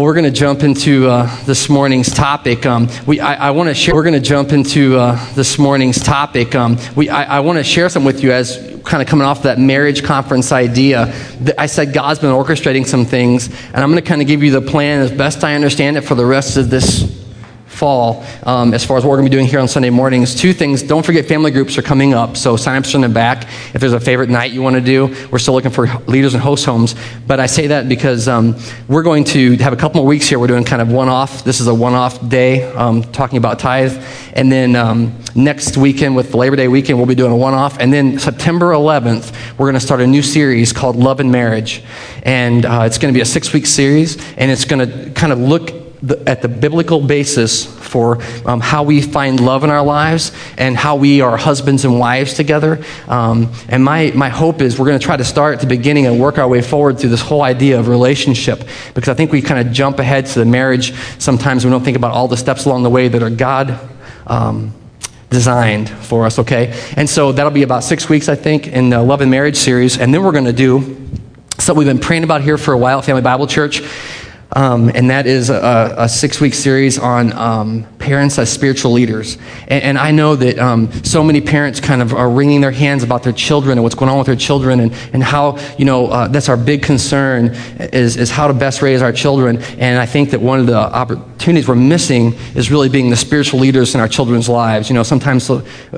Well, we're going to jump into uh, this morning's topic. Um, we, I, I want to share. We're going to jump into uh, this morning's topic. Um, we, I, I want to share something with you as kind of coming off that marriage conference idea. I said God's been orchestrating some things, and I'm going to kind of give you the plan as best I understand it for the rest of this fall um, as far as what we're going to be doing here on Sunday mornings. Two things. Don't forget family groups are coming up, so sign-ups in the back. If there's a favorite night you want to do, we're still looking for leaders and host homes. But I say that because um, we're going to have a couple more weeks here. We're doing kind of one-off. This is a one-off day um, talking about tithe. And then um, next weekend with Labor Day weekend, we'll be doing a one-off. And then September 11th, we're going to start a new series called Love and Marriage. And uh, it's going to be a six-week series, and it's going to kind of look the, at the biblical basis for um, how we find love in our lives and how we are husbands and wives together. Um, and my, my hope is we're going to try to start at the beginning and work our way forward through this whole idea of relationship because I think we kind of jump ahead to the marriage. Sometimes we don't think about all the steps along the way that are God. Um, designed for us, okay? And so that'll be about six weeks, I think, in the Love and Marriage series. And then we're going to do something we've been praying about here for a while at Family Bible Church. Um, and that is a, a six week series on um, parents as spiritual leaders. And, and I know that um, so many parents kind of are wringing their hands about their children and what's going on with their children and, and how, you know, uh, that's our big concern is, is how to best raise our children. And I think that one of the opportunities we're missing is really being the spiritual leaders in our children's lives. You know, sometimes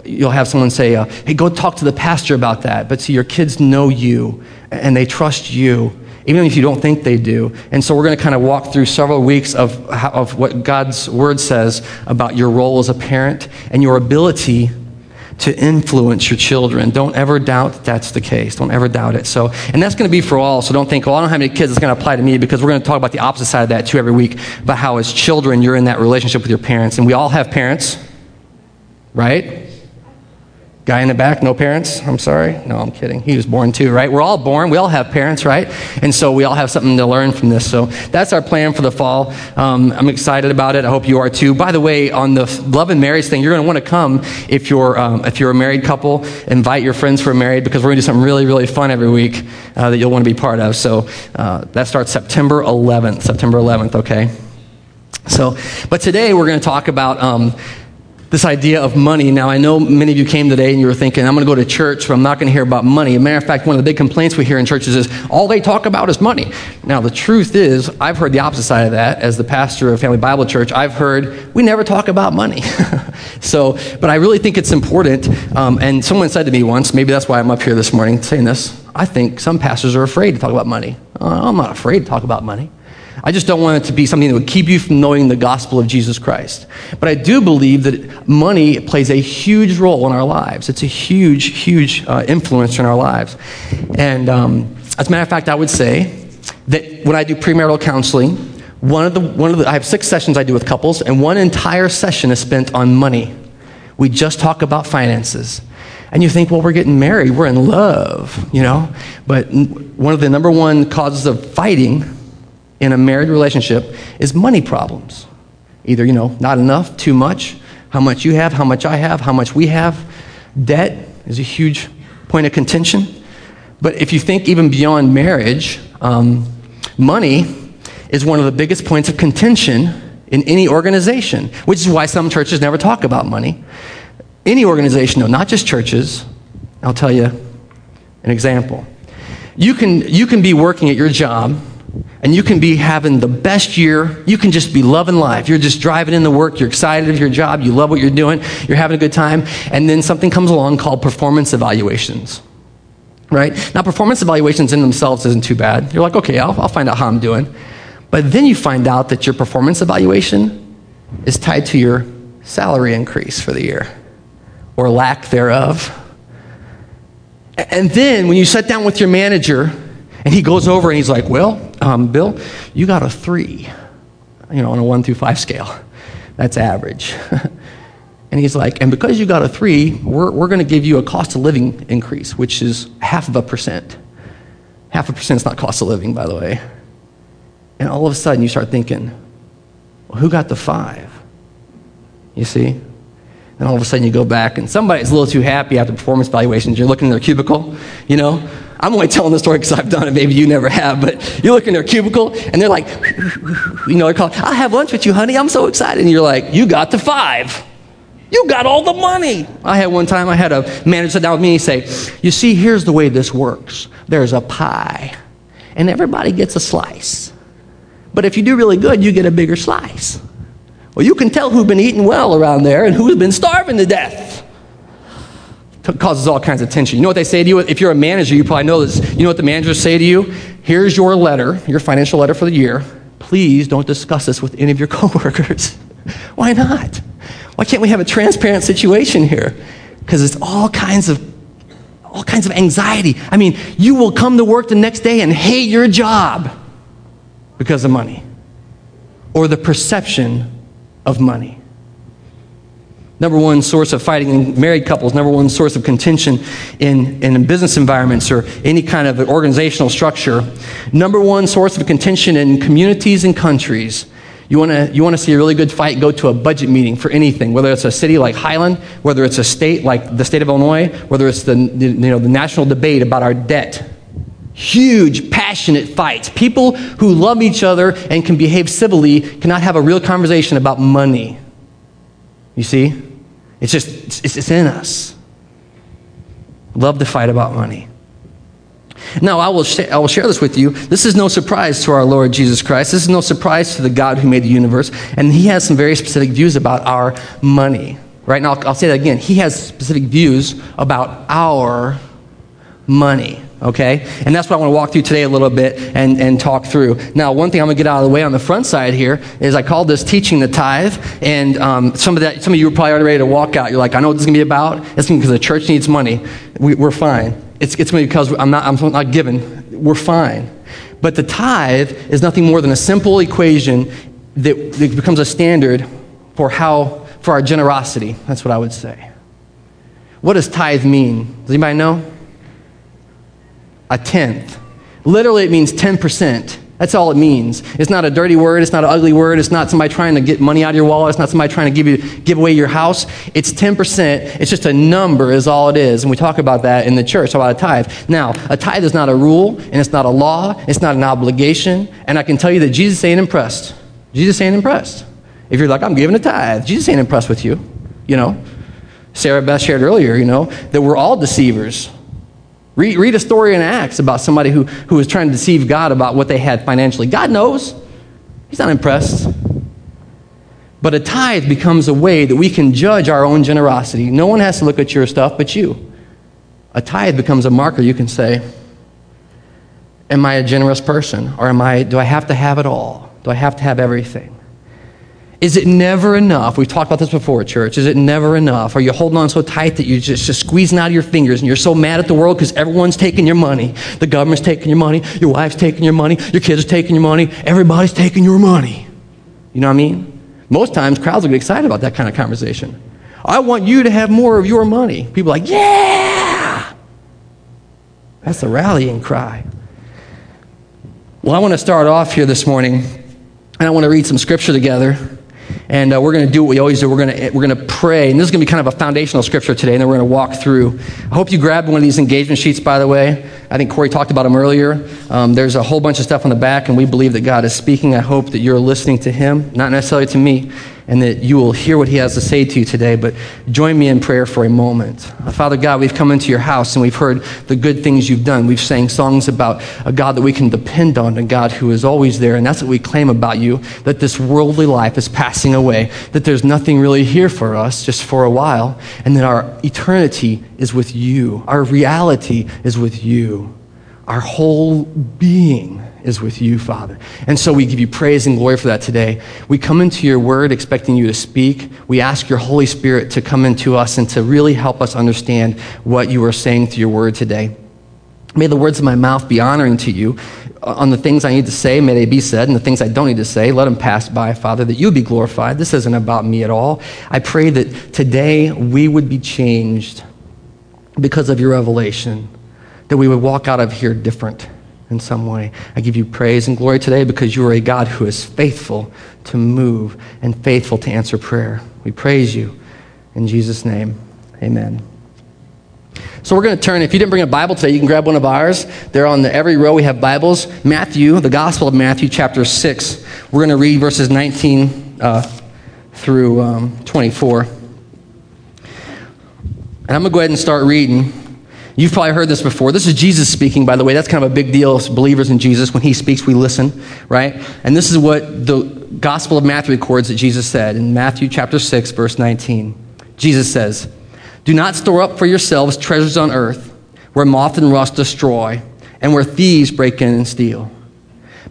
you'll have someone say, uh, hey, go talk to the pastor about that. But see, your kids know you and they trust you even if you don't think they do. And so we're going to kind of walk through several weeks of, of what God's word says about your role as a parent and your ability to influence your children. Don't ever doubt that that's the case. Don't ever doubt it. So, and that's going to be for all. So don't think, well, I don't have any kids. It's going to apply to me because we're going to talk about the opposite side of that too every week about how as children you're in that relationship with your parents. And we all have parents, right? Guy in the back, no parents? I'm sorry. No, I'm kidding. He was born too, right? We're all born. We all have parents, right? And so we all have something to learn from this. So that's our plan for the fall. Um, I'm excited about it. I hope you are too. By the way, on the love and marriage thing, you're going to want to come if you're, um, if you're a married couple. Invite your friends who are married because we're going to do something really, really fun every week uh, that you'll want to be part of. So uh, that starts September 11th. September 11th, okay? So, but today we're going to talk about. Um, this idea of money. Now, I know many of you came today and you were thinking, I'm going to go to church, but I'm not going to hear about money. As a matter of fact, one of the big complaints we hear in churches is all they talk about is money. Now, the truth is, I've heard the opposite side of that. As the pastor of Family Bible Church, I've heard we never talk about money. so, but I really think it's important. Um, and someone said to me once, maybe that's why I'm up here this morning saying this. I think some pastors are afraid to talk about money. Uh, I'm not afraid to talk about money. I just don't want it to be something that would keep you from knowing the gospel of Jesus Christ. But I do believe that money plays a huge role in our lives. It's a huge, huge uh, influence in our lives. And um, as a matter of fact, I would say that when I do premarital counseling, one of the, one of the, I have six sessions I do with couples, and one entire session is spent on money. We just talk about finances. And you think, well, we're getting married, we're in love, you know? But one of the number one causes of fighting in a married relationship is money problems. Either, you know, not enough, too much, how much you have, how much I have, how much we have. Debt is a huge point of contention. But if you think even beyond marriage, um, money is one of the biggest points of contention in any organization, which is why some churches never talk about money. Any organization, though, not just churches, I'll tell you an example. You can, you can be working at your job and you can be having the best year. You can just be loving life. You're just driving in the work. You're excited of your job. You love what you're doing. You're having a good time. And then something comes along called performance evaluations. Right? Now, performance evaluations in themselves isn't too bad. You're like, okay, I'll, I'll find out how I'm doing. But then you find out that your performance evaluation is tied to your salary increase for the year or lack thereof. And then when you sit down with your manager and he goes over and he's like, Well, um, Bill, you got a three, you know, on a one through five scale. That's average. and he's like, And because you got a three, we're, we're going to give you a cost of living increase, which is half of a percent. Half a percent is not cost of living, by the way. And all of a sudden you start thinking, Well, who got the five? You see? And all of a sudden you go back and somebody's a little too happy after performance evaluations. You're looking in their cubicle, you know? I'm only telling the story because I've done it. Maybe you never have, but you look in their cubicle and they're like, you know, they're calling, I'll have lunch with you, honey. I'm so excited. And you're like, you got to five. You got all the money. I had one time, I had a manager sit down with me and say, You see, here's the way this works there's a pie, and everybody gets a slice. But if you do really good, you get a bigger slice. Well, you can tell who's been eating well around there and who's been starving to death. Causes all kinds of tension. You know what they say to you? If you're a manager, you probably know this. You know what the managers say to you? Here's your letter, your financial letter for the year. Please don't discuss this with any of your coworkers. Why not? Why can't we have a transparent situation here? Because it's all kinds of all kinds of anxiety. I mean, you will come to work the next day and hate your job because of money or the perception of money. Number one source of fighting in married couples, number one source of contention in, in business environments or any kind of organizational structure. Number one source of contention in communities and countries you want to you wanna see a really good fight? Go to a budget meeting for anything, whether it's a city like Highland, whether it's a state like the state of Illinois, whether it's the, you know, the national debate about our debt. Huge, passionate fights. People who love each other and can behave civilly cannot have a real conversation about money. You see? It's just, it's, it's in us. Love to fight about money. Now, I will, sh- I will share this with you. This is no surprise to our Lord Jesus Christ. This is no surprise to the God who made the universe. And he has some very specific views about our money. Right now, I'll, I'll say that again. He has specific views about our money okay? And that's what I want to walk through today a little bit and, and talk through. Now, one thing I'm going to get out of the way on the front side here is I called this teaching the tithe. And um, some, of that, some of you are probably already ready to walk out. You're like, I know what this is going to be about. It's because the church needs money. We, we're fine. It's, it's because I'm not, I'm not given. We're fine. But the tithe is nothing more than a simple equation that, that becomes a standard for how, for our generosity. That's what I would say. What does tithe mean? Does anybody know? A tenth. Literally, it means 10%. That's all it means. It's not a dirty word. It's not an ugly word. It's not somebody trying to get money out of your wallet. It's not somebody trying to give, you, give away your house. It's 10%. It's just a number, is all it is. And we talk about that in the church, about a tithe. Now, a tithe is not a rule, and it's not a law. It's not an obligation. And I can tell you that Jesus ain't impressed. Jesus ain't impressed. If you're like, I'm giving a tithe, Jesus ain't impressed with you. You know, Sarah Beth shared earlier, you know, that we're all deceivers. Read, read a story in Acts about somebody who, who was trying to deceive God about what they had financially. God knows. He's not impressed. But a tithe becomes a way that we can judge our own generosity. No one has to look at your stuff but you. A tithe becomes a marker you can say, Am I a generous person? Or am I, do I have to have it all? Do I have to have everything? Is it never enough? We've talked about this before, church. Is it never enough? Are you holding on so tight that you're just, just squeezing out of your fingers and you're so mad at the world because everyone's taking your money? The government's taking your money, your wife's taking your money, your kids are taking your money, everybody's taking your money. You know what I mean? Most times, crowds will get excited about that kind of conversation. I want you to have more of your money. People are like, yeah! That's the rallying cry. Well, I want to start off here this morning, and I want to read some scripture together. And uh, we're going to do what we always do. We're going to we're to pray. And this is going to be kind of a foundational scripture today, and then we're going to walk through. I hope you grabbed one of these engagement sheets, by the way. I think Corey talked about them earlier. Um, there's a whole bunch of stuff on the back, and we believe that God is speaking. I hope that you're listening to Him, not necessarily to me and that you will hear what he has to say to you today. But join me in prayer for a moment. Father God, we've come into your house and we've heard the good things you've done. We've sang songs about a God that we can depend on, a God who is always there. And that's what we claim about you that this worldly life is passing away, that there's nothing really here for us just for a while, and that our eternity is with you. Our reality is with you. Our whole being is with you, Father. And so we give you praise and glory for that today. We come into your word expecting you to speak. We ask your Holy Spirit to come into us and to really help us understand what you are saying through your word today. May the words of my mouth be honoring to you. Uh, on the things I need to say, may they be said, and the things I don't need to say, let them pass by, Father, that you be glorified. This isn't about me at all. I pray that today we would be changed because of your revelation, that we would walk out of here different in some way. I give you praise and glory today because you are a God who is faithful to move and faithful to answer prayer. We praise you. In Jesus' name, amen. So we're going to turn, if you didn't bring a Bible today, you can grab one of ours. They're on the, every row we have Bibles. Matthew, the Gospel of Matthew, chapter 6. We're going to read verses 19 uh, through um, 24. And I'm going to go ahead and start reading. You've probably heard this before. This is Jesus speaking, by the way. That's kind of a big deal as believers in Jesus. When he speaks, we listen, right? And this is what the Gospel of Matthew records that Jesus said in Matthew chapter 6, verse 19. Jesus says, do not store up for yourselves treasures on earth where moth and rust destroy and where thieves break in and steal.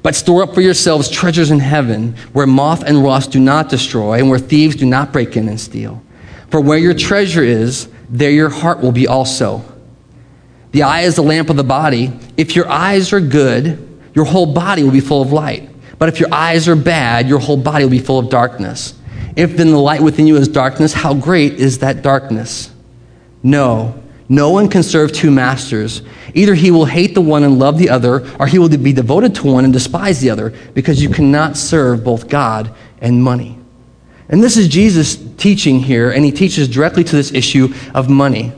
But store up for yourselves treasures in heaven where moth and rust do not destroy and where thieves do not break in and steal. For where your treasure is, there your heart will be also. The eye is the lamp of the body. If your eyes are good, your whole body will be full of light. But if your eyes are bad, your whole body will be full of darkness. If then the light within you is darkness, how great is that darkness? No, no one can serve two masters. Either he will hate the one and love the other, or he will be devoted to one and despise the other, because you cannot serve both God and money. And this is Jesus teaching here, and he teaches directly to this issue of money.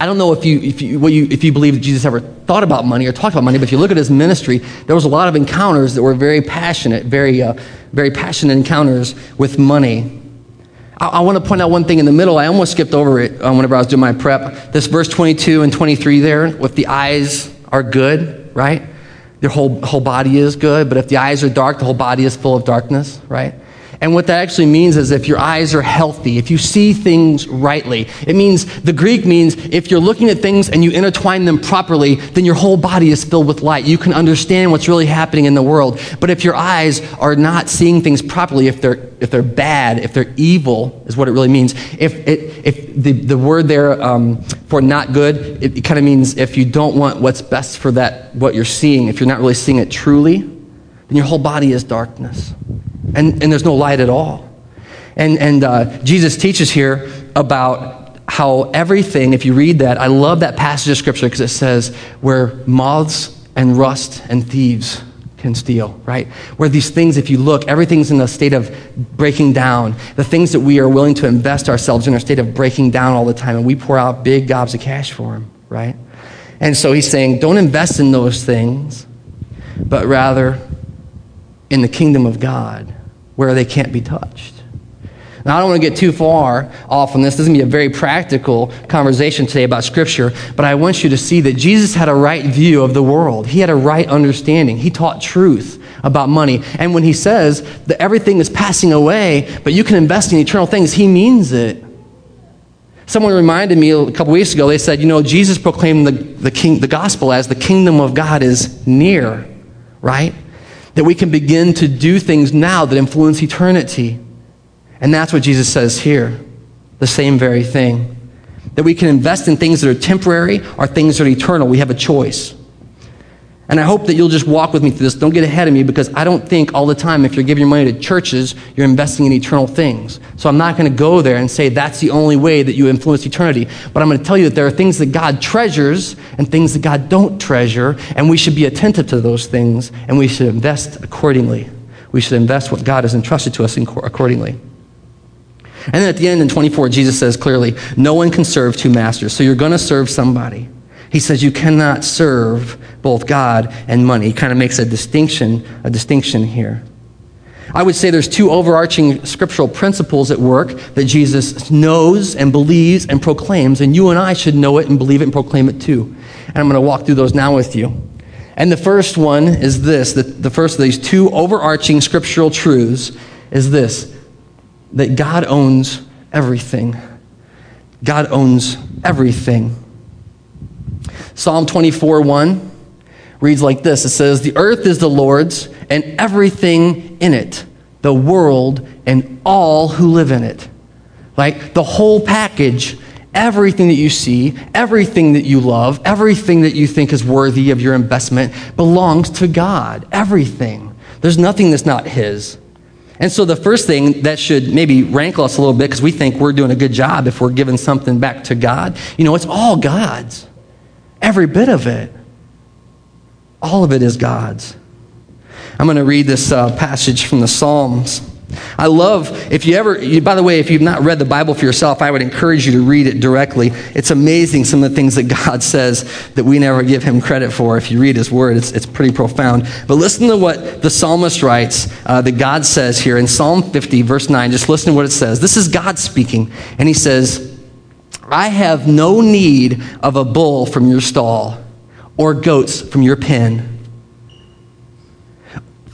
I don't know if you, if you, you, if you believe that Jesus ever thought about money or talked about money, but if you look at his ministry, there was a lot of encounters that were very passionate, very, uh, very passionate encounters with money. I, I want to point out one thing in the middle. I almost skipped over it uh, whenever I was doing my prep. This verse 22 and 23 there, with the eyes are good, right? Your whole, whole body is good, but if the eyes are dark, the whole body is full of darkness, right? And what that actually means is if your eyes are healthy, if you see things rightly, it means the Greek means if you're looking at things and you intertwine them properly, then your whole body is filled with light. You can understand what's really happening in the world. But if your eyes are not seeing things properly, if they're, if they're bad, if they're evil, is what it really means. If, it, if the, the word there um, for not good, it, it kind of means if you don't want what's best for that, what you're seeing, if you're not really seeing it truly, then your whole body is darkness and, and there's no light at all. And, and uh, Jesus teaches here about how everything, if you read that, I love that passage of scripture because it says where moths and rust and thieves can steal, right? Where these things, if you look, everything's in a state of breaking down. The things that we are willing to invest ourselves in are a state of breaking down all the time, and we pour out big gobs of cash for them, right? And so he's saying, don't invest in those things, but rather in the kingdom of God where they can't be touched. Now, I don't want to get too far off on this. This is going to be a very practical conversation today about Scripture, but I want you to see that Jesus had a right view of the world. He had a right understanding. He taught truth about money. And when he says that everything is passing away, but you can invest in eternal things, he means it. Someone reminded me a couple weeks ago, they said, you know, Jesus proclaimed the, the, king, the gospel as the kingdom of God is near, right? That we can begin to do things now that influence eternity. And that's what Jesus says here the same very thing. That we can invest in things that are temporary or things that are eternal. We have a choice. And I hope that you'll just walk with me through this. Don't get ahead of me because I don't think all the time if you're giving your money to churches, you're investing in eternal things. So I'm not going to go there and say that's the only way that you influence eternity. But I'm going to tell you that there are things that God treasures and things that God don't treasure, and we should be attentive to those things and we should invest accordingly. We should invest what God has entrusted to us accordingly. And then at the end in 24, Jesus says clearly, no one can serve two masters. So you're going to serve somebody. He says you cannot serve both God and money. He kind of makes a distinction, a distinction here. I would say there's two overarching scriptural principles at work that Jesus knows and believes and proclaims, and you and I should know it and believe it and proclaim it too. And I'm going to walk through those now with you. And the first one is this the, the first of these two overarching scriptural truths is this that God owns everything. God owns everything. Psalm 24 1 reads like this It says, The earth is the Lord's and everything in it, the world and all who live in it. Like the whole package, everything that you see, everything that you love, everything that you think is worthy of your investment belongs to God. Everything. There's nothing that's not His. And so the first thing that should maybe rankle us a little bit because we think we're doing a good job if we're giving something back to God, you know, it's all God's. Every bit of it. All of it is God's. I'm going to read this uh, passage from the Psalms. I love, if you ever, you, by the way, if you've not read the Bible for yourself, I would encourage you to read it directly. It's amazing some of the things that God says that we never give him credit for. If you read his word, it's, it's pretty profound. But listen to what the psalmist writes uh, that God says here in Psalm 50, verse 9. Just listen to what it says. This is God speaking. And he says, I have no need of a bull from your stall or goats from your pen.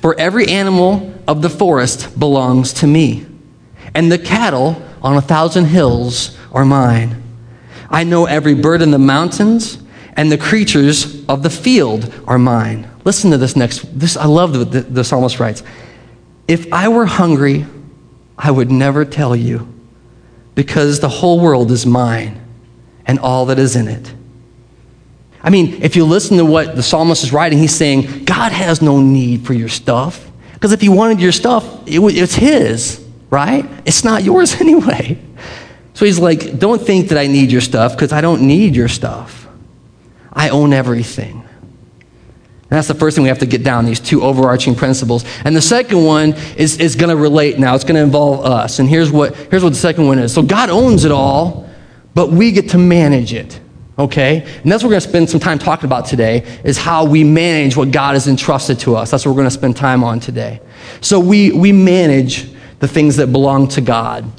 For every animal of the forest belongs to me, and the cattle on a thousand hills are mine. I know every bird in the mountains, and the creatures of the field are mine. Listen to this next. This I love the, the, the psalmist writes. If I were hungry, I would never tell you, because the whole world is mine, and all that is in it. I mean, if you listen to what the psalmist is writing, he's saying, God has no need for your stuff. Because if he wanted your stuff, it, it's his, right? It's not yours anyway. So he's like, don't think that I need your stuff because I don't need your stuff. I own everything. That's the first thing we have to get down, these two overarching principles. And the second one is, is going to relate now. It's going to involve us. And here's what, here's what the second one is. So God owns it all, but we get to manage it okay and that's what we're going to spend some time talking about today is how we manage what god has entrusted to us that's what we're going to spend time on today so we we manage the things that belong to god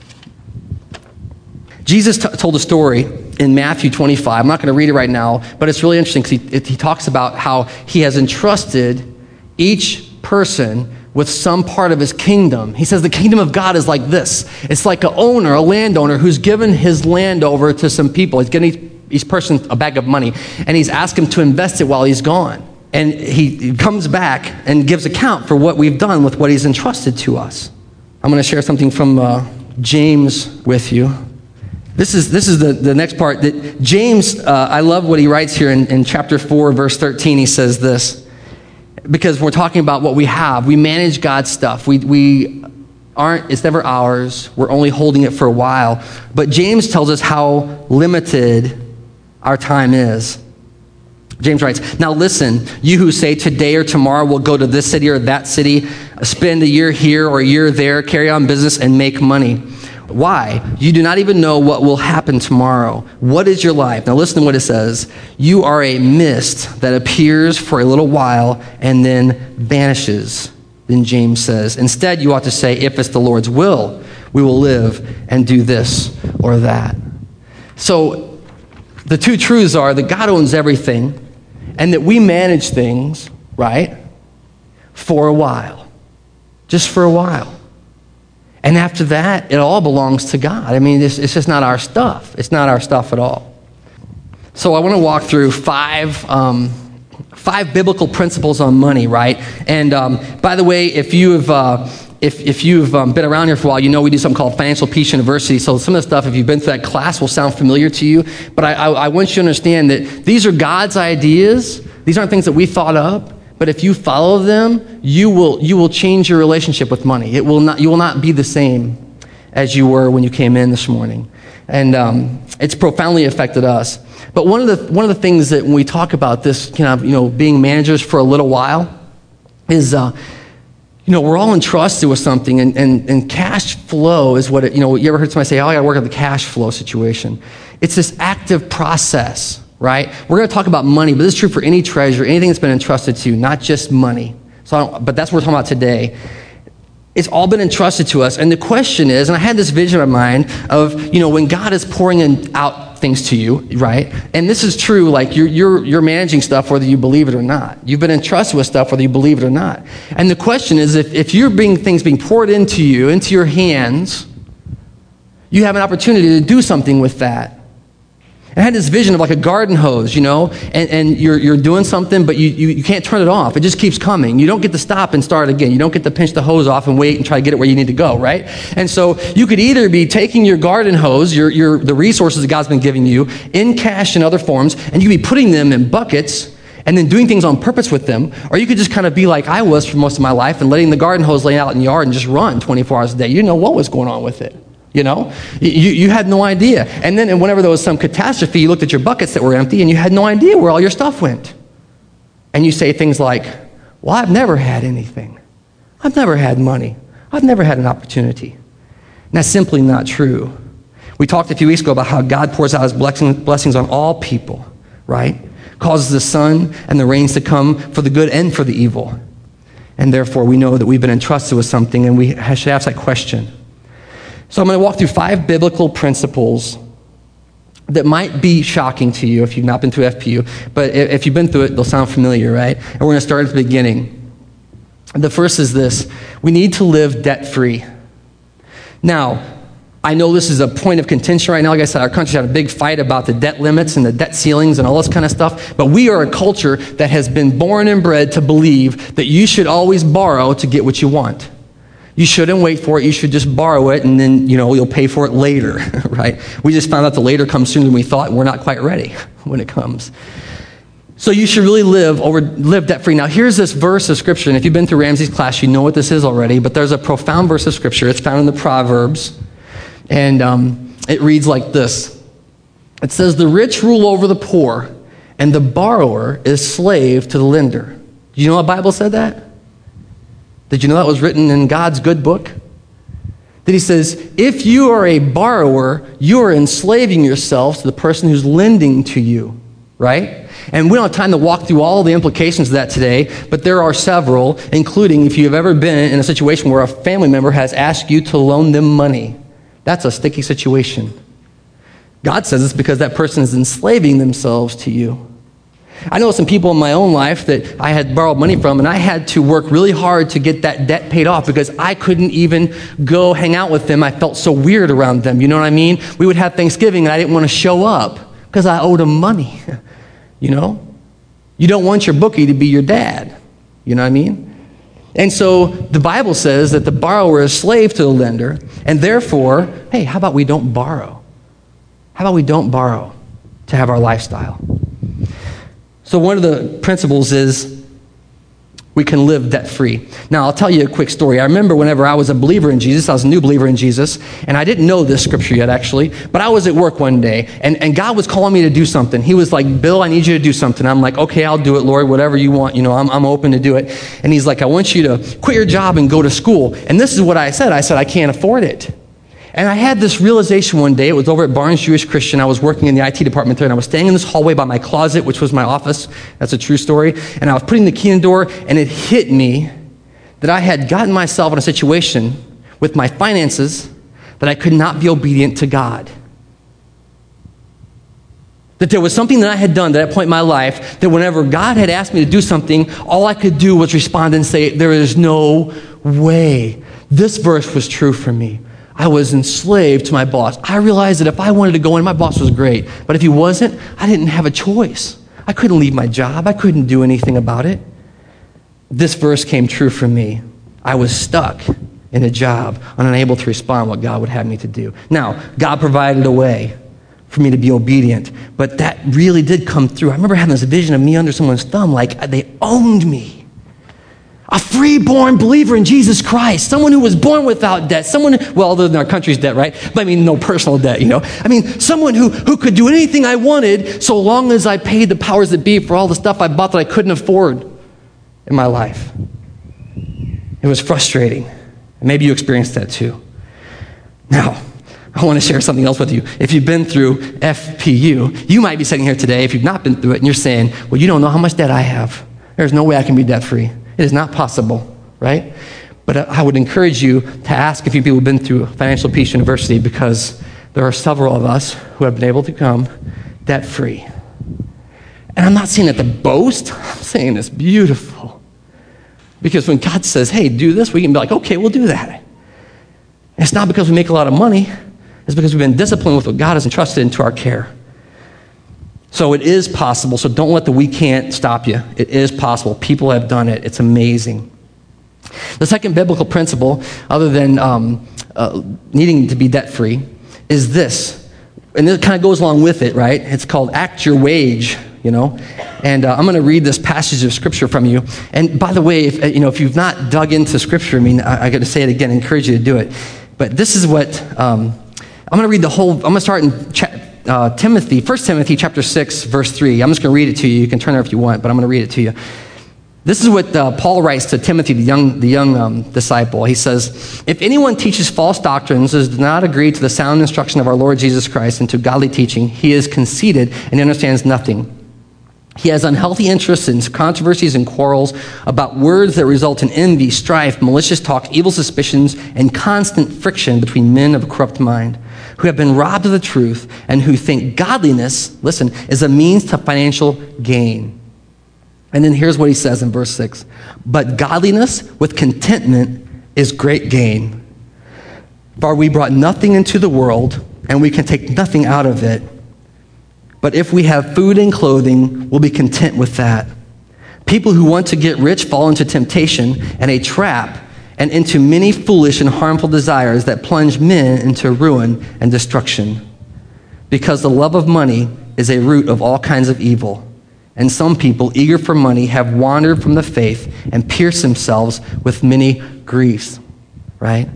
jesus t- told a story in matthew 25 i'm not going to read it right now but it's really interesting because he, he talks about how he has entrusted each person with some part of his kingdom. He says the kingdom of God is like this it's like an owner, a landowner, who's given his land over to some people. He's getting each person a bag of money, and he's asked him to invest it while he's gone. And he comes back and gives account for what we've done with what he's entrusted to us. I'm going to share something from uh, James with you. This is, this is the, the next part. That James, uh, I love what he writes here in, in chapter 4, verse 13. He says this because we're talking about what we have. We manage God's stuff. We, we aren't, it's never ours. We're only holding it for a while. But James tells us how limited our time is. James writes, Now listen, you who say today or tomorrow we'll go to this city or that city, spend a year here or a year there, carry on business, and make money. Why? You do not even know what will happen tomorrow. What is your life? Now listen to what it says. You are a mist that appears for a little while and then vanishes. Then James says, Instead, you ought to say, If it's the Lord's will, we will live and do this or that. So the two truths are that God owns everything and that we manage things, right, for a while. Just for a while. And after that, it all belongs to God. I mean, it's, it's just not our stuff. It's not our stuff at all. So I want to walk through five. Um, five biblical principles on money, right? And um, by the way, if you have uh, if, if you've um, been around here for a while, you know we do something called Financial Peace University. So some of the stuff, if you've been through that class, will sound familiar to you. But I, I, I want you to understand that these are God's ideas. These aren't things that we thought up. But if you follow them, you will, you will change your relationship with money. It will not, you will not be the same as you were when you came in this morning. And um, it's profoundly affected us. But one of, the, one of the things that when we talk about this, kind of, you know, being managers for a little while, is uh, you know, we're all entrusted with something, and, and, and cash flow is what it, you know, you ever heard somebody say, oh, I got to work on the cash flow situation? It's this active process, right? We're going to talk about money, but this is true for any treasure, anything that's been entrusted to you, not just money. So, but that's what we're talking about today. It's all been entrusted to us. And the question is, and I had this vision in mind of, you know, when God is pouring in, out things to you, right? And this is true, like you're, you're, you're managing stuff whether you believe it or not. You've been entrusted with stuff whether you believe it or not. And the question is if, if you're being things being poured into you, into your hands, you have an opportunity to do something with that. I had this vision of like a garden hose, you know, and, and you're, you're doing something, but you, you, you can't turn it off. It just keeps coming. You don't get to stop and start again. You don't get to pinch the hose off and wait and try to get it where you need to go, right? And so you could either be taking your garden hose, your, your, the resources that God's been giving you, in cash and other forms, and you could be putting them in buckets and then doing things on purpose with them, or you could just kind of be like I was for most of my life and letting the garden hose lay out in the yard and just run 24 hours a day. You didn't know what was going on with it. You know, you, you had no idea. And then whenever there was some catastrophe, you looked at your buckets that were empty and you had no idea where all your stuff went. And you say things like, Well, I've never had anything. I've never had money. I've never had an opportunity. And that's simply not true. We talked a few weeks ago about how God pours out his blessings on all people, right? Causes the sun and the rains to come for the good and for the evil. And therefore, we know that we've been entrusted with something and we should ask that question. So, I'm going to walk through five biblical principles that might be shocking to you if you've not been through FPU, but if you've been through it, they'll sound familiar, right? And we're going to start at the beginning. The first is this we need to live debt free. Now, I know this is a point of contention right now. Like I said, our country's had a big fight about the debt limits and the debt ceilings and all this kind of stuff. But we are a culture that has been born and bred to believe that you should always borrow to get what you want. You shouldn't wait for it. You should just borrow it and then, you know, you'll pay for it later, right? We just found out the later comes sooner than we thought we're not quite ready when it comes. So you should really live over live debt free. Now here's this verse of scripture, and if you've been through Ramsey's class, you know what this is already. But there's a profound verse of scripture. It's found in the Proverbs, and um, it reads like this. It says, "The rich rule over the poor, and the borrower is slave to the lender." Do you know what Bible said that? Did you know that was written in God's good book? That he says, if you are a borrower, you are enslaving yourself to the person who's lending to you, right? And we don't have time to walk through all the implications of that today, but there are several, including if you've ever been in a situation where a family member has asked you to loan them money. That's a sticky situation. God says it's because that person is enslaving themselves to you. I know some people in my own life that I had borrowed money from, and I had to work really hard to get that debt paid off because I couldn't even go hang out with them. I felt so weird around them. You know what I mean? We would have Thanksgiving, and I didn't want to show up because I owed them money. you know? You don't want your bookie to be your dad. You know what I mean? And so the Bible says that the borrower is slave to the lender, and therefore, hey, how about we don't borrow? How about we don't borrow to have our lifestyle? So, one of the principles is we can live debt free. Now, I'll tell you a quick story. I remember whenever I was a believer in Jesus, I was a new believer in Jesus, and I didn't know this scripture yet, actually, but I was at work one day, and, and God was calling me to do something. He was like, Bill, I need you to do something. I'm like, okay, I'll do it, Lord, whatever you want. You know, I'm, I'm open to do it. And He's like, I want you to quit your job and go to school. And this is what I said I said, I can't afford it. And I had this realization one day. It was over at Barnes Jewish Christian. I was working in the IT department there, and I was standing in this hallway by my closet, which was my office. That's a true story. And I was putting the key in the door, and it hit me that I had gotten myself in a situation with my finances that I could not be obedient to God. That there was something that I had done at that point in my life that whenever God had asked me to do something, all I could do was respond and say, There is no way. This verse was true for me. I was enslaved to my boss. I realized that if I wanted to go in, my boss was great. But if he wasn't, I didn't have a choice. I couldn't leave my job, I couldn't do anything about it. This verse came true for me. I was stuck in a job, unable to respond what God would have me to do. Now, God provided a way for me to be obedient, but that really did come through. I remember having this vision of me under someone's thumb, like they owned me. A freeborn believer in Jesus Christ, someone who was born without debt, someone, well, other than our country's debt, right? But I mean, no personal debt, you know? I mean, someone who, who could do anything I wanted so long as I paid the powers that be for all the stuff I bought that I couldn't afford in my life. It was frustrating. And maybe you experienced that too. Now, I want to share something else with you. If you've been through FPU, you might be sitting here today, if you've not been through it, and you're saying, well, you don't know how much debt I have. There's no way I can be debt free. It is not possible, right? But I would encourage you to ask a few people have been through Financial Peace University because there are several of us who have been able to come debt free. And I'm not saying that to boast, I'm saying it's beautiful. Because when God says, hey, do this, we can be like, okay, we'll do that. It's not because we make a lot of money, it's because we've been disciplined with what God has entrusted into our care. So it is possible. So don't let the we can't stop you. It is possible. People have done it. It's amazing. The second biblical principle, other than um, uh, needing to be debt free, is this. And it kind of goes along with it, right? It's called act your wage, you know. And uh, I'm going to read this passage of scripture from you. And by the way, if, uh, you know, if you've not dug into scripture, I mean, I, I got to say it again, I encourage you to do it. But this is what um, I'm going to read the whole, I'm going to start in cha- uh, Timothy, 1 Timothy chapter 6, verse 3. I'm just going to read it to you. You can turn there if you want, but I'm going to read it to you. This is what uh, Paul writes to Timothy, the young, the young um, disciple. He says, If anyone teaches false doctrines, and does not agree to the sound instruction of our Lord Jesus Christ and to godly teaching, he is conceited and understands nothing. He has unhealthy interests in controversies and quarrels about words that result in envy, strife, malicious talk, evil suspicions, and constant friction between men of a corrupt mind who have been robbed of the truth and who think godliness, listen, is a means to financial gain. And then here's what he says in verse 6 But godliness with contentment is great gain. For we brought nothing into the world, and we can take nothing out of it. But if we have food and clothing, we'll be content with that. People who want to get rich fall into temptation and a trap and into many foolish and harmful desires that plunge men into ruin and destruction. Because the love of money is a root of all kinds of evil. And some people, eager for money, have wandered from the faith and pierced themselves with many griefs. Right?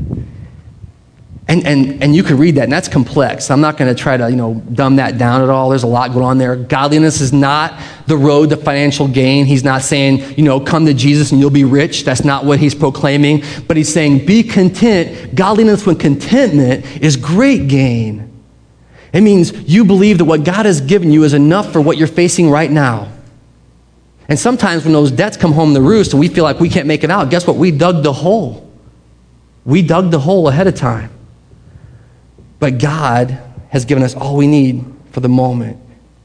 And, and, and you can read that, and that's complex. I'm not going to try to, you know, dumb that down at all. There's a lot going on there. Godliness is not the road to financial gain. He's not saying, you know, come to Jesus and you'll be rich. That's not what he's proclaiming. But he's saying, be content. Godliness with contentment is great gain. It means you believe that what God has given you is enough for what you're facing right now. And sometimes when those debts come home the roost and we feel like we can't make it out, guess what? We dug the hole. We dug the hole ahead of time. But God has given us all we need for the moment.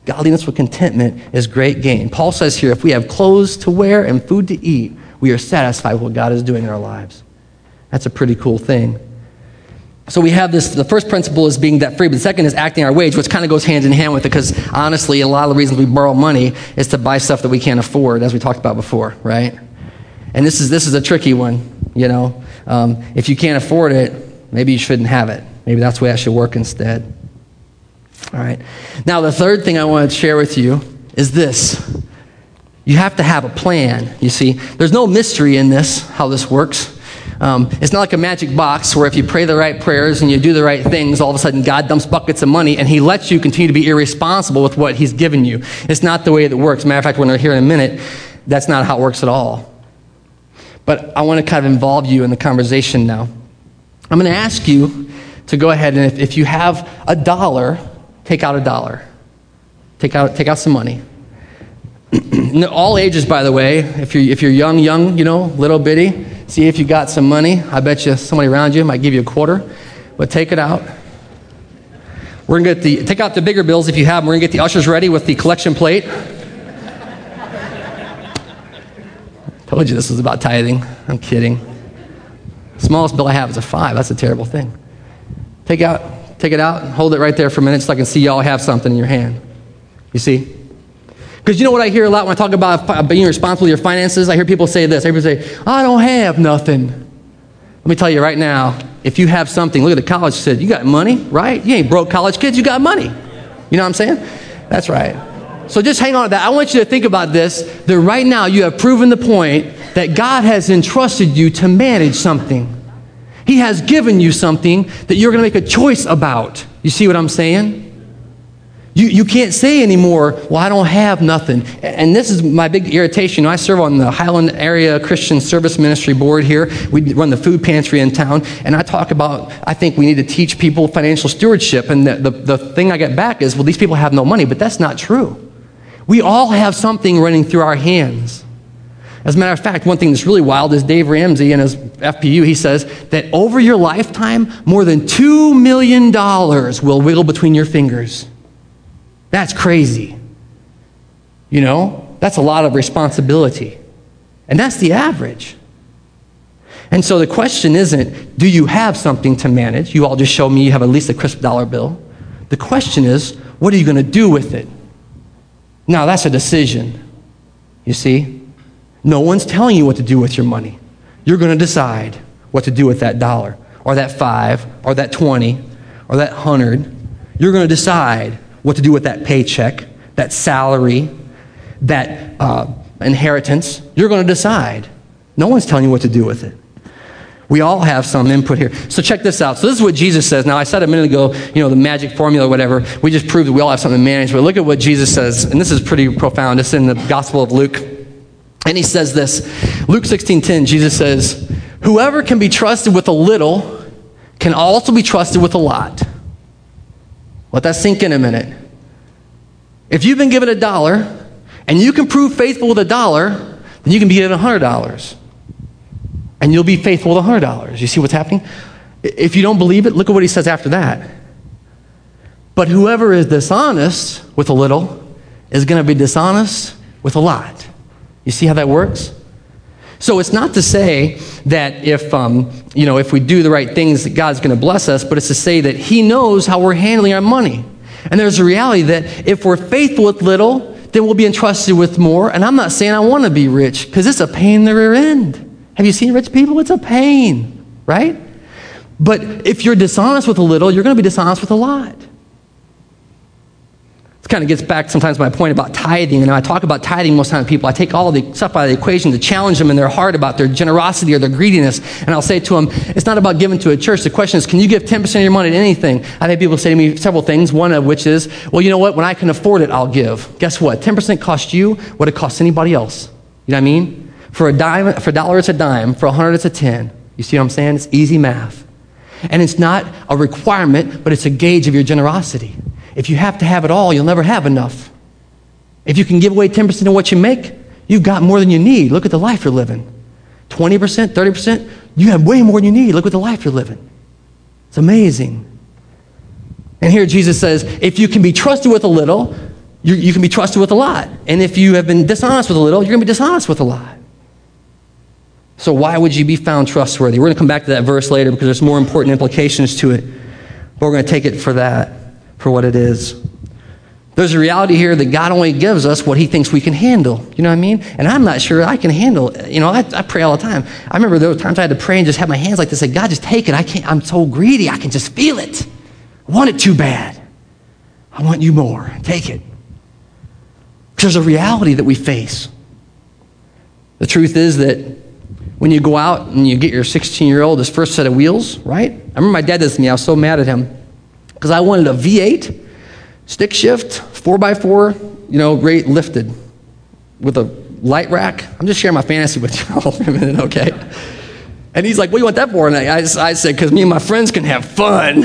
Godliness with contentment is great gain. Paul says here if we have clothes to wear and food to eat, we are satisfied with what God is doing in our lives. That's a pretty cool thing. So we have this, the first principle is being debt free, but the second is acting our wage, which kind of goes hand in hand with it because honestly, a lot of the reasons we borrow money is to buy stuff that we can't afford, as we talked about before, right? And this is, this is a tricky one, you know. Um, if you can't afford it, maybe you shouldn't have it. Maybe that's the way I should work instead. All right. Now, the third thing I want to share with you is this. You have to have a plan, you see. There's no mystery in this, how this works. Um, it's not like a magic box where if you pray the right prayers and you do the right things, all of a sudden God dumps buckets of money and He lets you continue to be irresponsible with what He's given you. It's not the way that works. Matter of fact, when we're here in a minute, that's not how it works at all. But I want to kind of involve you in the conversation now. I'm going to ask you to go ahead and if, if you have a dollar, take out a dollar. Take out, take out some money. all ages, by the way. If you're, if you're young, young, you know, little bitty, see if you got some money. I bet you somebody around you might give you a quarter, but take it out. We're gonna get the take out the bigger bills if you have them. We're gonna get the ushers ready with the collection plate. Told you this was about tithing. I'm kidding. Smallest bill I have is a five. That's a terrible thing. Take out, take it out, hold it right there for a minute so I can see y'all have something in your hand. You see? Because you know what I hear a lot when I talk about uh, being responsible for your finances? I hear people say this. People say, I don't have nothing. Let me tell you right now, if you have something, look at the college said, you got money, right? You ain't broke college kids, you got money. You know what I'm saying? That's right. So just hang on to that. I want you to think about this that right now you have proven the point that God has entrusted you to manage something. He has given you something that you're going to make a choice about. You see what I'm saying? You, you can't say anymore, well, I don't have nothing. And this is my big irritation. I serve on the Highland Area Christian Service Ministry Board here. We run the food pantry in town. And I talk about, I think we need to teach people financial stewardship. And the, the, the thing I get back is, well, these people have no money. But that's not true. We all have something running through our hands. As a matter of fact, one thing that's really wild is Dave Ramsey in his FPU, he says that over your lifetime, more than $2 million will wiggle between your fingers. That's crazy. You know, that's a lot of responsibility. And that's the average. And so the question isn't, do you have something to manage? You all just show me you have at least a crisp dollar bill. The question is, what are you going to do with it? Now, that's a decision. You see? No one's telling you what to do with your money. You're going to decide what to do with that dollar, or that five, or that 20, or that hundred. You're going to decide what to do with that paycheck, that salary, that uh, inheritance. You're going to decide. No one's telling you what to do with it. We all have some input here. So check this out. So this is what Jesus says. Now I said a minute ago, you know, the magic formula or whatever. We just proved that we all have something to manage. But look at what Jesus says, and this is pretty profound. It's in the Gospel of Luke. And he says this Luke 16 10, Jesus says, Whoever can be trusted with a little can also be trusted with a lot. Let that sink in a minute. If you've been given a dollar and you can prove faithful with a dollar, then you can be given a hundred dollars. And you'll be faithful with a hundred dollars. You see what's happening? If you don't believe it, look at what he says after that. But whoever is dishonest with a little is going to be dishonest with a lot. You see how that works? So it's not to say that if, um, you know, if we do the right things, that God's going to bless us, but it's to say that He knows how we're handling our money. And there's a reality that if we're faithful with little, then we'll be entrusted with more. And I'm not saying I want to be rich because it's a pain in the rear end. Have you seen rich people? It's a pain, right? But if you're dishonest with a little, you're going to be dishonest with a lot. This kind of gets back sometimes my point about tithing. And I talk about tithing most times people. I take all the stuff out of the equation to challenge them in their heart about their generosity or their greediness. And I'll say to them, it's not about giving to a church. The question is, can you give 10% of your money to anything? I've had people say to me several things, one of which is, well, you know what? When I can afford it, I'll give. Guess what? 10% costs you what it costs anybody else. You know what I mean? For a dime, for a dollar, it's a dime. For a hundred, it's a 10. You see what I'm saying? It's easy math. And it's not a requirement, but it's a gauge of your generosity. If you have to have it all, you'll never have enough. If you can give away 10% of what you make, you've got more than you need. Look at the life you're living. 20%, 30%, you have way more than you need. Look at the life you're living. It's amazing. And here Jesus says, if you can be trusted with a little, you, you can be trusted with a lot. And if you have been dishonest with a little, you're going to be dishonest with a lot. So why would you be found trustworthy? We're going to come back to that verse later because there's more important implications to it. But we're going to take it for that for what it is. There's a reality here that God only gives us what He thinks we can handle. You know what I mean? And I'm not sure I can handle. You know, I, I pray all the time. I remember there were times I had to pray and just have my hands like this. Say, God, just take it. I can't. I'm so greedy. I can just feel it. I want it too bad. I want you more. Take it. There's a reality that we face. The truth is that when you go out and you get your 16 year old his first set of wheels, right? I remember my dad did this to me. I was so mad at him because I wanted a V8, stick shift, 4x4, you know, rate lifted with a light rack. I'm just sharing my fantasy with you all for a minute, okay? And he's like, What do you want that for? And I, I said, Because me and my friends can have fun.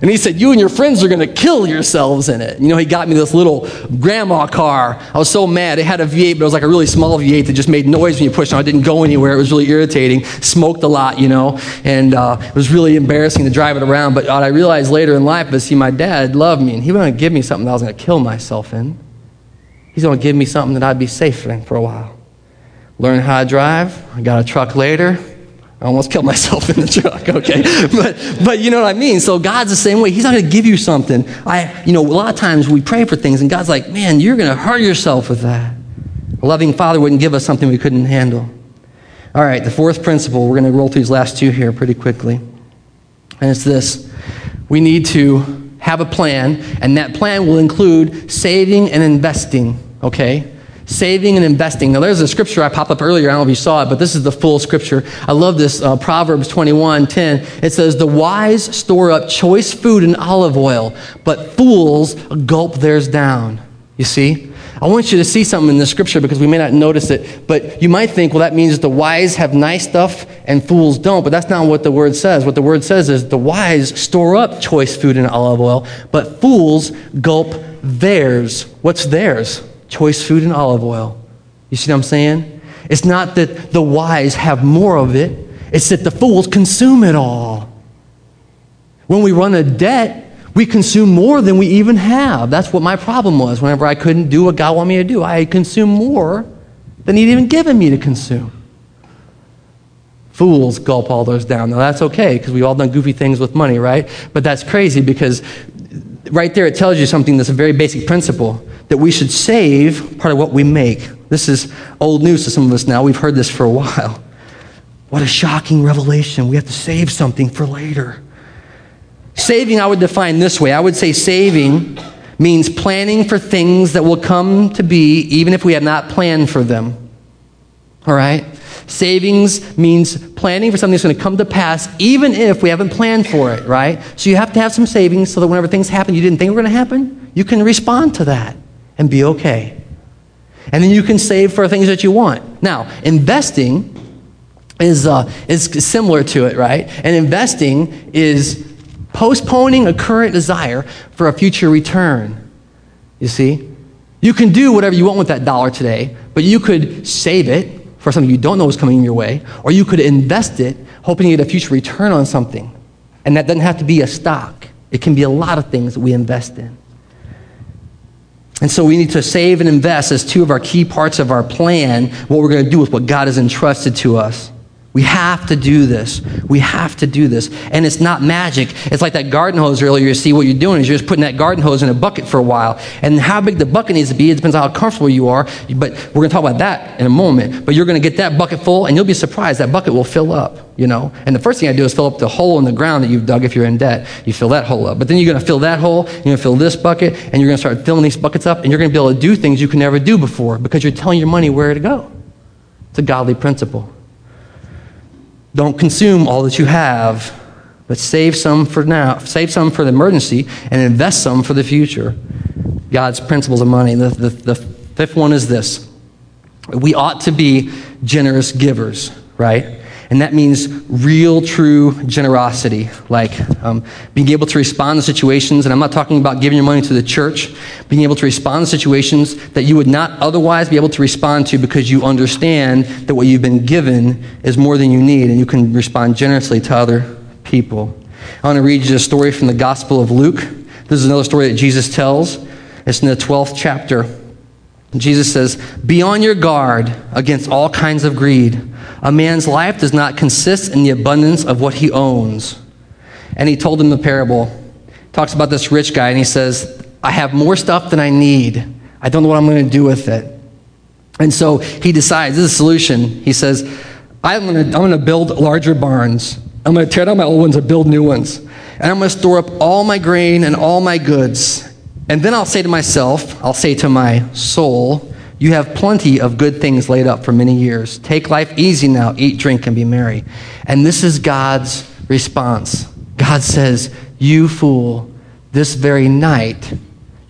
And he said, You and your friends are going to kill yourselves in it. You know, he got me this little grandma car. I was so mad. It had a V8, but it was like a really small V8 that just made noise when you pushed it. It didn't go anywhere. It was really irritating. Smoked a lot, you know, and uh, it was really embarrassing to drive it around. But what I realized later in life is, see, my dad loved me, and he was going to give me something that I was going to kill myself in. He's going to give me something that I'd be safe in for a while. Learn how to drive. I got a truck later I almost killed myself in the truck, okay? but, but you know what I mean? So God's the same way. He's not going to give you something. I, you know, a lot of times we pray for things and God's like, man, you're going to hurt yourself with that. A loving father wouldn't give us something we couldn't handle. All right, the fourth principle, we're going to roll through these last two here pretty quickly. And it's this we need to have a plan, and that plan will include saving and investing, okay? Saving and investing. Now, there's a scripture I popped up earlier. I don't know if you saw it, but this is the full scripture. I love this. Uh, Proverbs 21 10. It says, The wise store up choice food and olive oil, but fools gulp theirs down. You see? I want you to see something in the scripture because we may not notice it, but you might think, well, that means the wise have nice stuff and fools don't. But that's not what the word says. What the word says is the wise store up choice food and olive oil, but fools gulp theirs. What's theirs? Choice food and olive oil. You see what I'm saying? It's not that the wise have more of it, it's that the fools consume it all. When we run a debt, we consume more than we even have. That's what my problem was. Whenever I couldn't do what God wanted me to do, I consumed more than He'd even given me to consume. Fools gulp all those down. Now, that's okay because we've all done goofy things with money, right? But that's crazy because right there it tells you something that's a very basic principle that we should save part of what we make. This is old news to some of us now. We've heard this for a while. What a shocking revelation. We have to save something for later. Saving, I would define this way I would say saving means planning for things that will come to be even if we have not planned for them. All right? Savings means planning for something that's going to come to pass even if we haven't planned for it, right? So you have to have some savings so that whenever things happen you didn't think were going to happen, you can respond to that and be okay. And then you can save for things that you want. Now, investing is, uh, is similar to it, right? And investing is postponing a current desire for a future return. You see? You can do whatever you want with that dollar today, but you could save it for something you don't know is coming your way, or you could invest it hoping to get a future return on something. And that doesn't have to be a stock, it can be a lot of things that we invest in. And so we need to save and invest as two of our key parts of our plan, what we're going to do with what God has entrusted to us. We have to do this. We have to do this. And it's not magic. It's like that garden hose earlier. You see what you're doing is you're just putting that garden hose in a bucket for a while. And how big the bucket needs to be, it depends on how comfortable you are. But we're going to talk about that in a moment. But you're going to get that bucket full, and you'll be surprised that bucket will fill up, you know? And the first thing I do is fill up the hole in the ground that you've dug if you're in debt. You fill that hole up. But then you're going to fill that hole, you're going to fill this bucket, and you're going to start filling these buckets up, and you're going to be able to do things you could never do before because you're telling your money where to go. It's a godly principle. Don't consume all that you have, but save some for now, save some for the emergency, and invest some for the future. God's principles of money. The, the, the fifth one is this we ought to be generous givers, right? And that means real, true generosity, like um, being able to respond to situations. And I'm not talking about giving your money to the church, being able to respond to situations that you would not otherwise be able to respond to because you understand that what you've been given is more than you need, and you can respond generously to other people. I want to read you a story from the Gospel of Luke. This is another story that Jesus tells. It's in the 12th chapter. Jesus says, Be on your guard against all kinds of greed. A man's life does not consist in the abundance of what he owns. And he told him the parable. Talks about this rich guy, and he says, I have more stuff than I need. I don't know what I'm going to do with it. And so he decides, this is a solution. He says, I'm going to, I'm going to build larger barns. I'm going to tear down my old ones and build new ones. And I'm going to store up all my grain and all my goods. And then I'll say to myself, I'll say to my soul, you have plenty of good things laid up for many years. Take life easy now, eat, drink, and be merry. And this is God's response. God says, You fool, this very night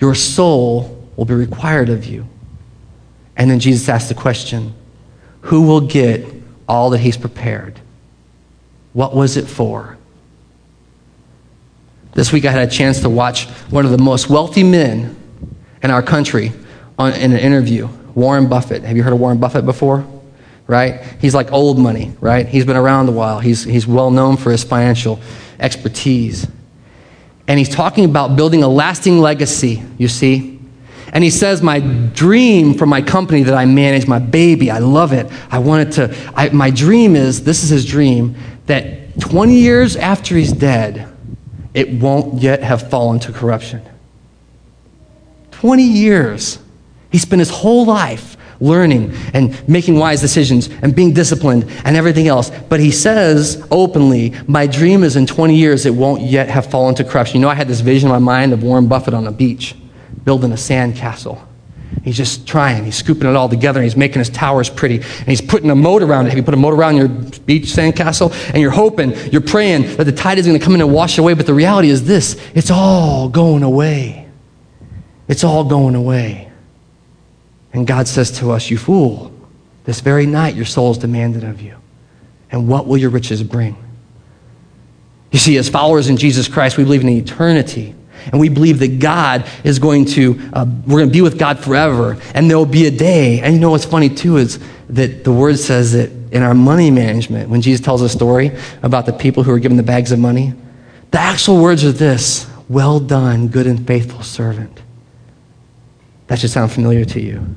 your soul will be required of you. And then Jesus asks the question Who will get all that he's prepared? What was it for? This week I had a chance to watch one of the most wealthy men in our country on, in an interview. Warren Buffett. Have you heard of Warren Buffett before? Right? He's like old money, right? He's been around a while. He's, he's well known for his financial expertise. And he's talking about building a lasting legacy, you see. And he says, My dream for my company that I manage, my baby, I love it. I want it to, I, my dream is this is his dream that 20 years after he's dead, it won't yet have fallen to corruption. 20 years. He spent his whole life learning and making wise decisions and being disciplined and everything else. But he says openly, My dream is in 20 years it won't yet have fallen to corruption. You know, I had this vision in my mind of Warren Buffett on a beach building a sand castle. He's just trying. He's scooping it all together and he's making his towers pretty. And he's putting a moat around it. Have you put a moat around your beach sandcastle? And you're hoping, you're praying that the tide is going to come in and wash away. But the reality is this it's all going away. It's all going away. And God says to us, You fool, this very night your soul is demanded of you. And what will your riches bring? You see, as followers in Jesus Christ, we believe in eternity. And we believe that God is going to, uh, we're going to be with God forever. And there will be a day. And you know what's funny too is that the word says that in our money management, when Jesus tells a story about the people who are given the bags of money, the actual words are this Well done, good and faithful servant. That should sound familiar to you.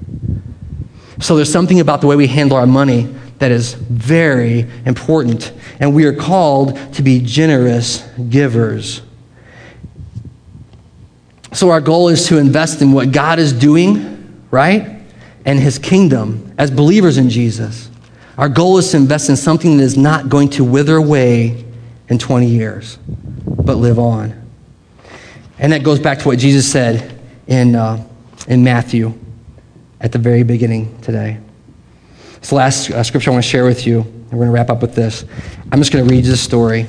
So there's something about the way we handle our money that is very important. And we are called to be generous givers. So our goal is to invest in what God is doing, right? And his kingdom as believers in Jesus. Our goal is to invest in something that is not going to wither away in 20 years, but live on. And that goes back to what Jesus said in. Uh, in Matthew at the very beginning today. It's the last uh, scripture I want to share with you, and we're going to wrap up with this. I'm just going to read you the story.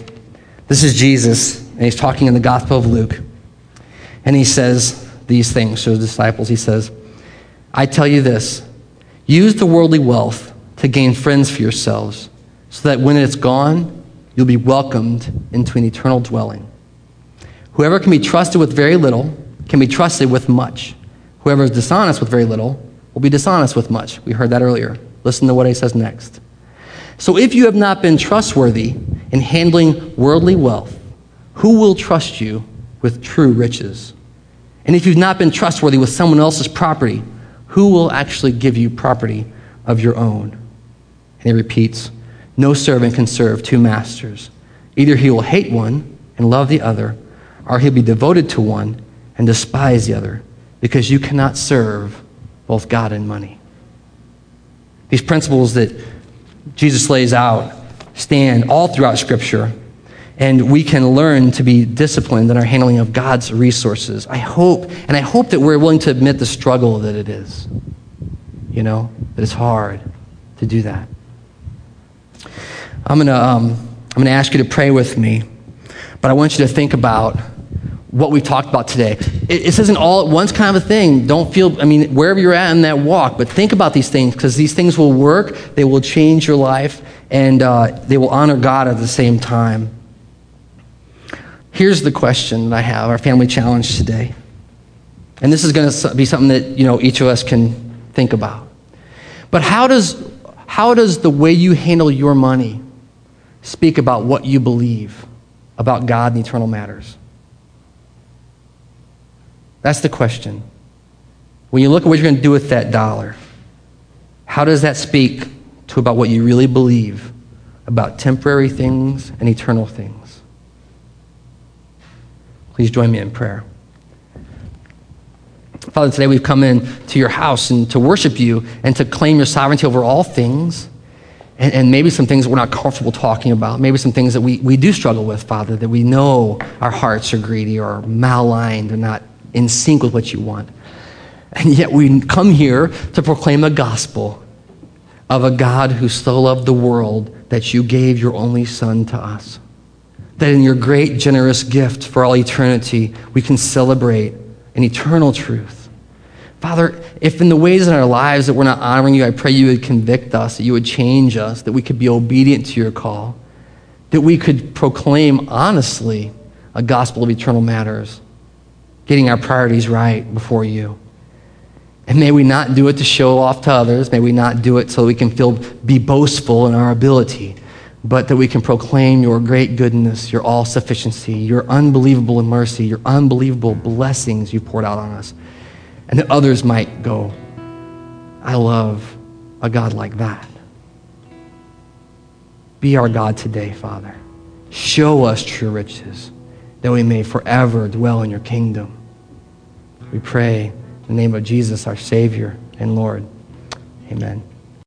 This is Jesus, and he's talking in the Gospel of Luke. And he says these things to his disciples. He says, I tell you this Use the worldly wealth to gain friends for yourselves, so that when it's gone, you'll be welcomed into an eternal dwelling. Whoever can be trusted with very little can be trusted with much. Whoever is dishonest with very little will be dishonest with much. We heard that earlier. Listen to what he says next. So if you have not been trustworthy in handling worldly wealth, who will trust you with true riches? And if you've not been trustworthy with someone else's property, who will actually give you property of your own? And he repeats, No servant can serve two masters. Either he will hate one and love the other, or he'll be devoted to one and despise the other, because you cannot serve both God and money. These principles that Jesus lays out stand all throughout Scripture, and we can learn to be disciplined in our handling of God's resources. I hope, and I hope that we're willing to admit the struggle that it is. You know, that it's hard to do that. I'm going to um, I'm to ask you to pray with me, but I want you to think about what we've talked about today. It, this isn't all at once kind of a thing. Don't feel, I mean, wherever you're at in that walk, but think about these things because these things will work, they will change your life, and uh, they will honor God at the same time. Here's the question that I have, our family challenge today. And this is going to be something that, you know, each of us can think about. But how does, how does the way you handle your money speak about what you believe about God and eternal matters? That's the question. When you look at what you're going to do with that dollar, how does that speak to about what you really believe about temporary things and eternal things? Please join me in prayer. Father, today we've come in to your house and to worship you and to claim your sovereignty over all things. And, and, maybe some things we're not comfortable talking about. Maybe some things that we, we do struggle with, Father, that we know our hearts are greedy or maligned or not in sync with what you want. And yet we come here to proclaim the gospel of a God who so loved the world that you gave your only Son to us. That in your great, generous gift for all eternity, we can celebrate an eternal truth. Father, if in the ways in our lives that we're not honoring you, I pray you would convict us, that you would change us, that we could be obedient to your call, that we could proclaim honestly a gospel of eternal matters getting our priorities right before you. And may we not do it to show off to others. May we not do it so we can feel be boastful in our ability, but that we can proclaim your great goodness, your all sufficiency, your unbelievable mercy, your unbelievable blessings you poured out on us. And that others might go, I love a God like that. Be our God today, Father. Show us true riches, that we may forever dwell in your kingdom. We pray in the name of Jesus, our Savior and Lord. Amen.